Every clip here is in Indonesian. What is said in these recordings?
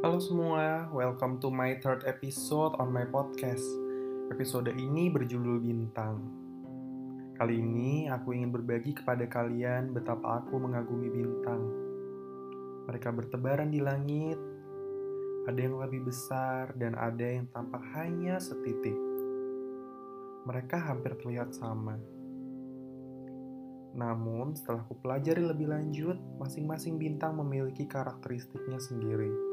Halo semua, welcome to my third episode on my podcast. Episode ini berjudul Bintang. Kali ini aku ingin berbagi kepada kalian betapa aku mengagumi bintang. Mereka bertebaran di langit, ada yang lebih besar dan ada yang tampak hanya setitik. Mereka hampir terlihat sama. Namun, setelah aku pelajari lebih lanjut, masing-masing bintang memiliki karakteristiknya sendiri.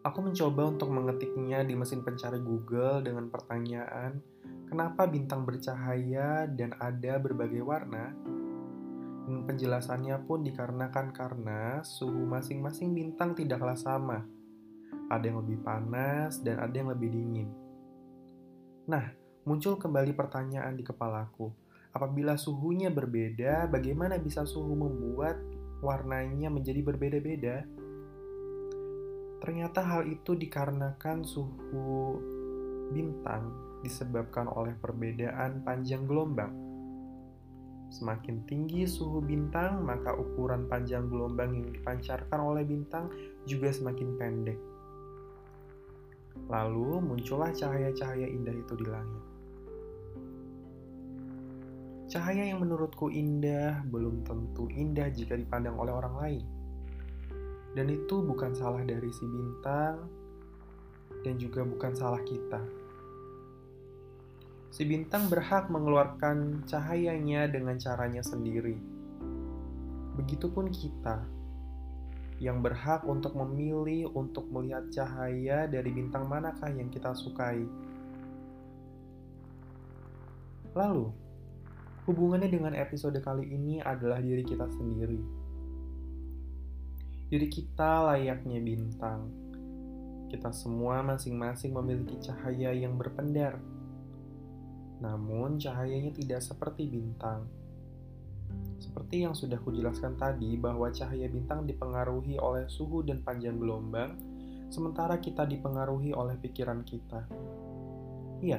Aku mencoba untuk mengetiknya di mesin pencari Google dengan pertanyaan, kenapa bintang bercahaya dan ada berbagai warna? Dan penjelasannya pun dikarenakan karena suhu masing-masing bintang tidaklah sama. Ada yang lebih panas dan ada yang lebih dingin. Nah, muncul kembali pertanyaan di kepalaku. Apabila suhunya berbeda, bagaimana bisa suhu membuat warnanya menjadi berbeda-beda? Ternyata hal itu dikarenakan suhu bintang disebabkan oleh perbedaan panjang gelombang. Semakin tinggi suhu bintang, maka ukuran panjang gelombang yang dipancarkan oleh bintang juga semakin pendek. Lalu muncullah cahaya-cahaya indah itu di langit. Cahaya yang menurutku indah belum tentu indah jika dipandang oleh orang lain. Dan itu bukan salah dari si bintang dan juga bukan salah kita. Si bintang berhak mengeluarkan cahayanya dengan caranya sendiri. Begitupun kita yang berhak untuk memilih untuk melihat cahaya dari bintang manakah yang kita sukai. Lalu, hubungannya dengan episode kali ini adalah diri kita sendiri Diri kita layaknya bintang. Kita semua masing-masing memiliki cahaya yang berpendar. Namun cahayanya tidak seperti bintang. Seperti yang sudah kujelaskan tadi bahwa cahaya bintang dipengaruhi oleh suhu dan panjang gelombang, sementara kita dipengaruhi oleh pikiran kita. Iya,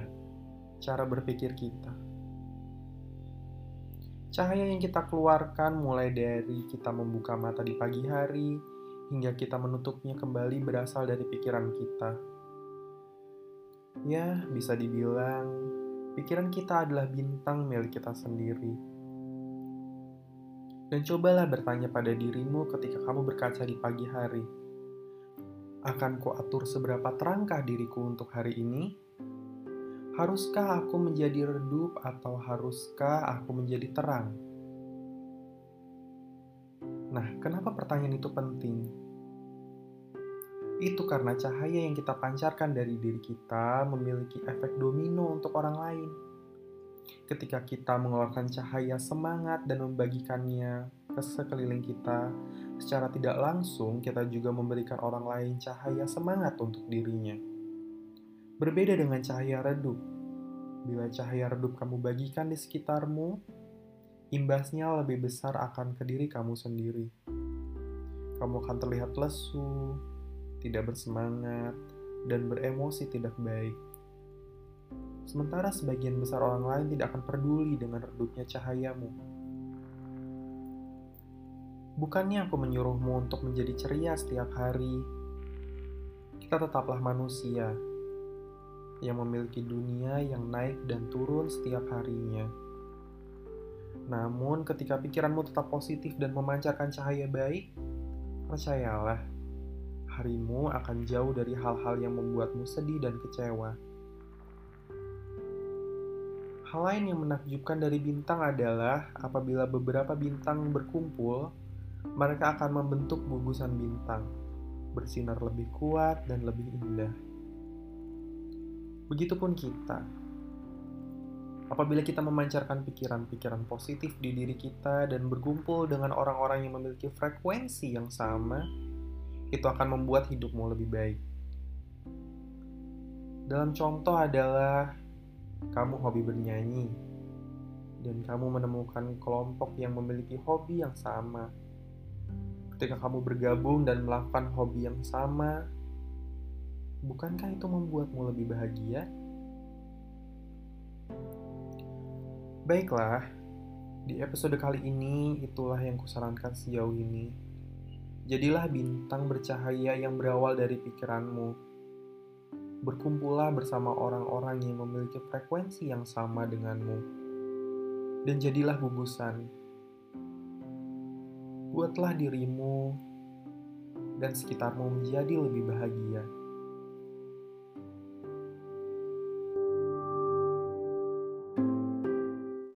cara berpikir kita. Cahaya yang kita keluarkan mulai dari kita membuka mata di pagi hari hingga kita menutupnya kembali berasal dari pikiran kita. Ya, bisa dibilang pikiran kita adalah bintang milik kita sendiri. Dan cobalah bertanya pada dirimu ketika kamu berkaca di pagi hari. Akan kuatur seberapa terangkah diriku untuk hari ini? Haruskah aku menjadi redup atau haruskah aku menjadi terang? Nah, kenapa pertanyaan itu penting? Itu karena cahaya yang kita pancarkan dari diri kita memiliki efek domino untuk orang lain. Ketika kita mengeluarkan cahaya semangat dan membagikannya ke sekeliling kita, secara tidak langsung kita juga memberikan orang lain cahaya semangat untuk dirinya. Berbeda dengan cahaya redup. Bila cahaya redup kamu bagikan di sekitarmu, imbasnya lebih besar akan ke diri kamu sendiri. Kamu akan terlihat lesu, tidak bersemangat, dan beremosi tidak baik. Sementara sebagian besar orang lain tidak akan peduli dengan redupnya cahayamu. Bukannya aku menyuruhmu untuk menjadi ceria setiap hari. Kita tetaplah manusia yang memiliki dunia yang naik dan turun setiap harinya. Namun, ketika pikiranmu tetap positif dan memancarkan cahaya baik, percayalah, harimu akan jauh dari hal-hal yang membuatmu sedih dan kecewa. Hal lain yang menakjubkan dari bintang adalah apabila beberapa bintang berkumpul, mereka akan membentuk gugusan bintang, bersinar lebih kuat dan lebih indah. Begitupun kita. Apabila kita memancarkan pikiran-pikiran positif di diri kita dan berkumpul dengan orang-orang yang memiliki frekuensi yang sama, itu akan membuat hidupmu lebih baik. Dalam contoh adalah kamu hobi bernyanyi dan kamu menemukan kelompok yang memiliki hobi yang sama. Ketika kamu bergabung dan melakukan hobi yang sama, Bukankah itu membuatmu lebih bahagia? Baiklah, di episode kali ini itulah yang kusarankan sejauh ini. Jadilah bintang bercahaya yang berawal dari pikiranmu. Berkumpullah bersama orang-orang yang memiliki frekuensi yang sama denganmu. Dan jadilah gugusan. Buatlah dirimu dan sekitarmu menjadi lebih bahagia.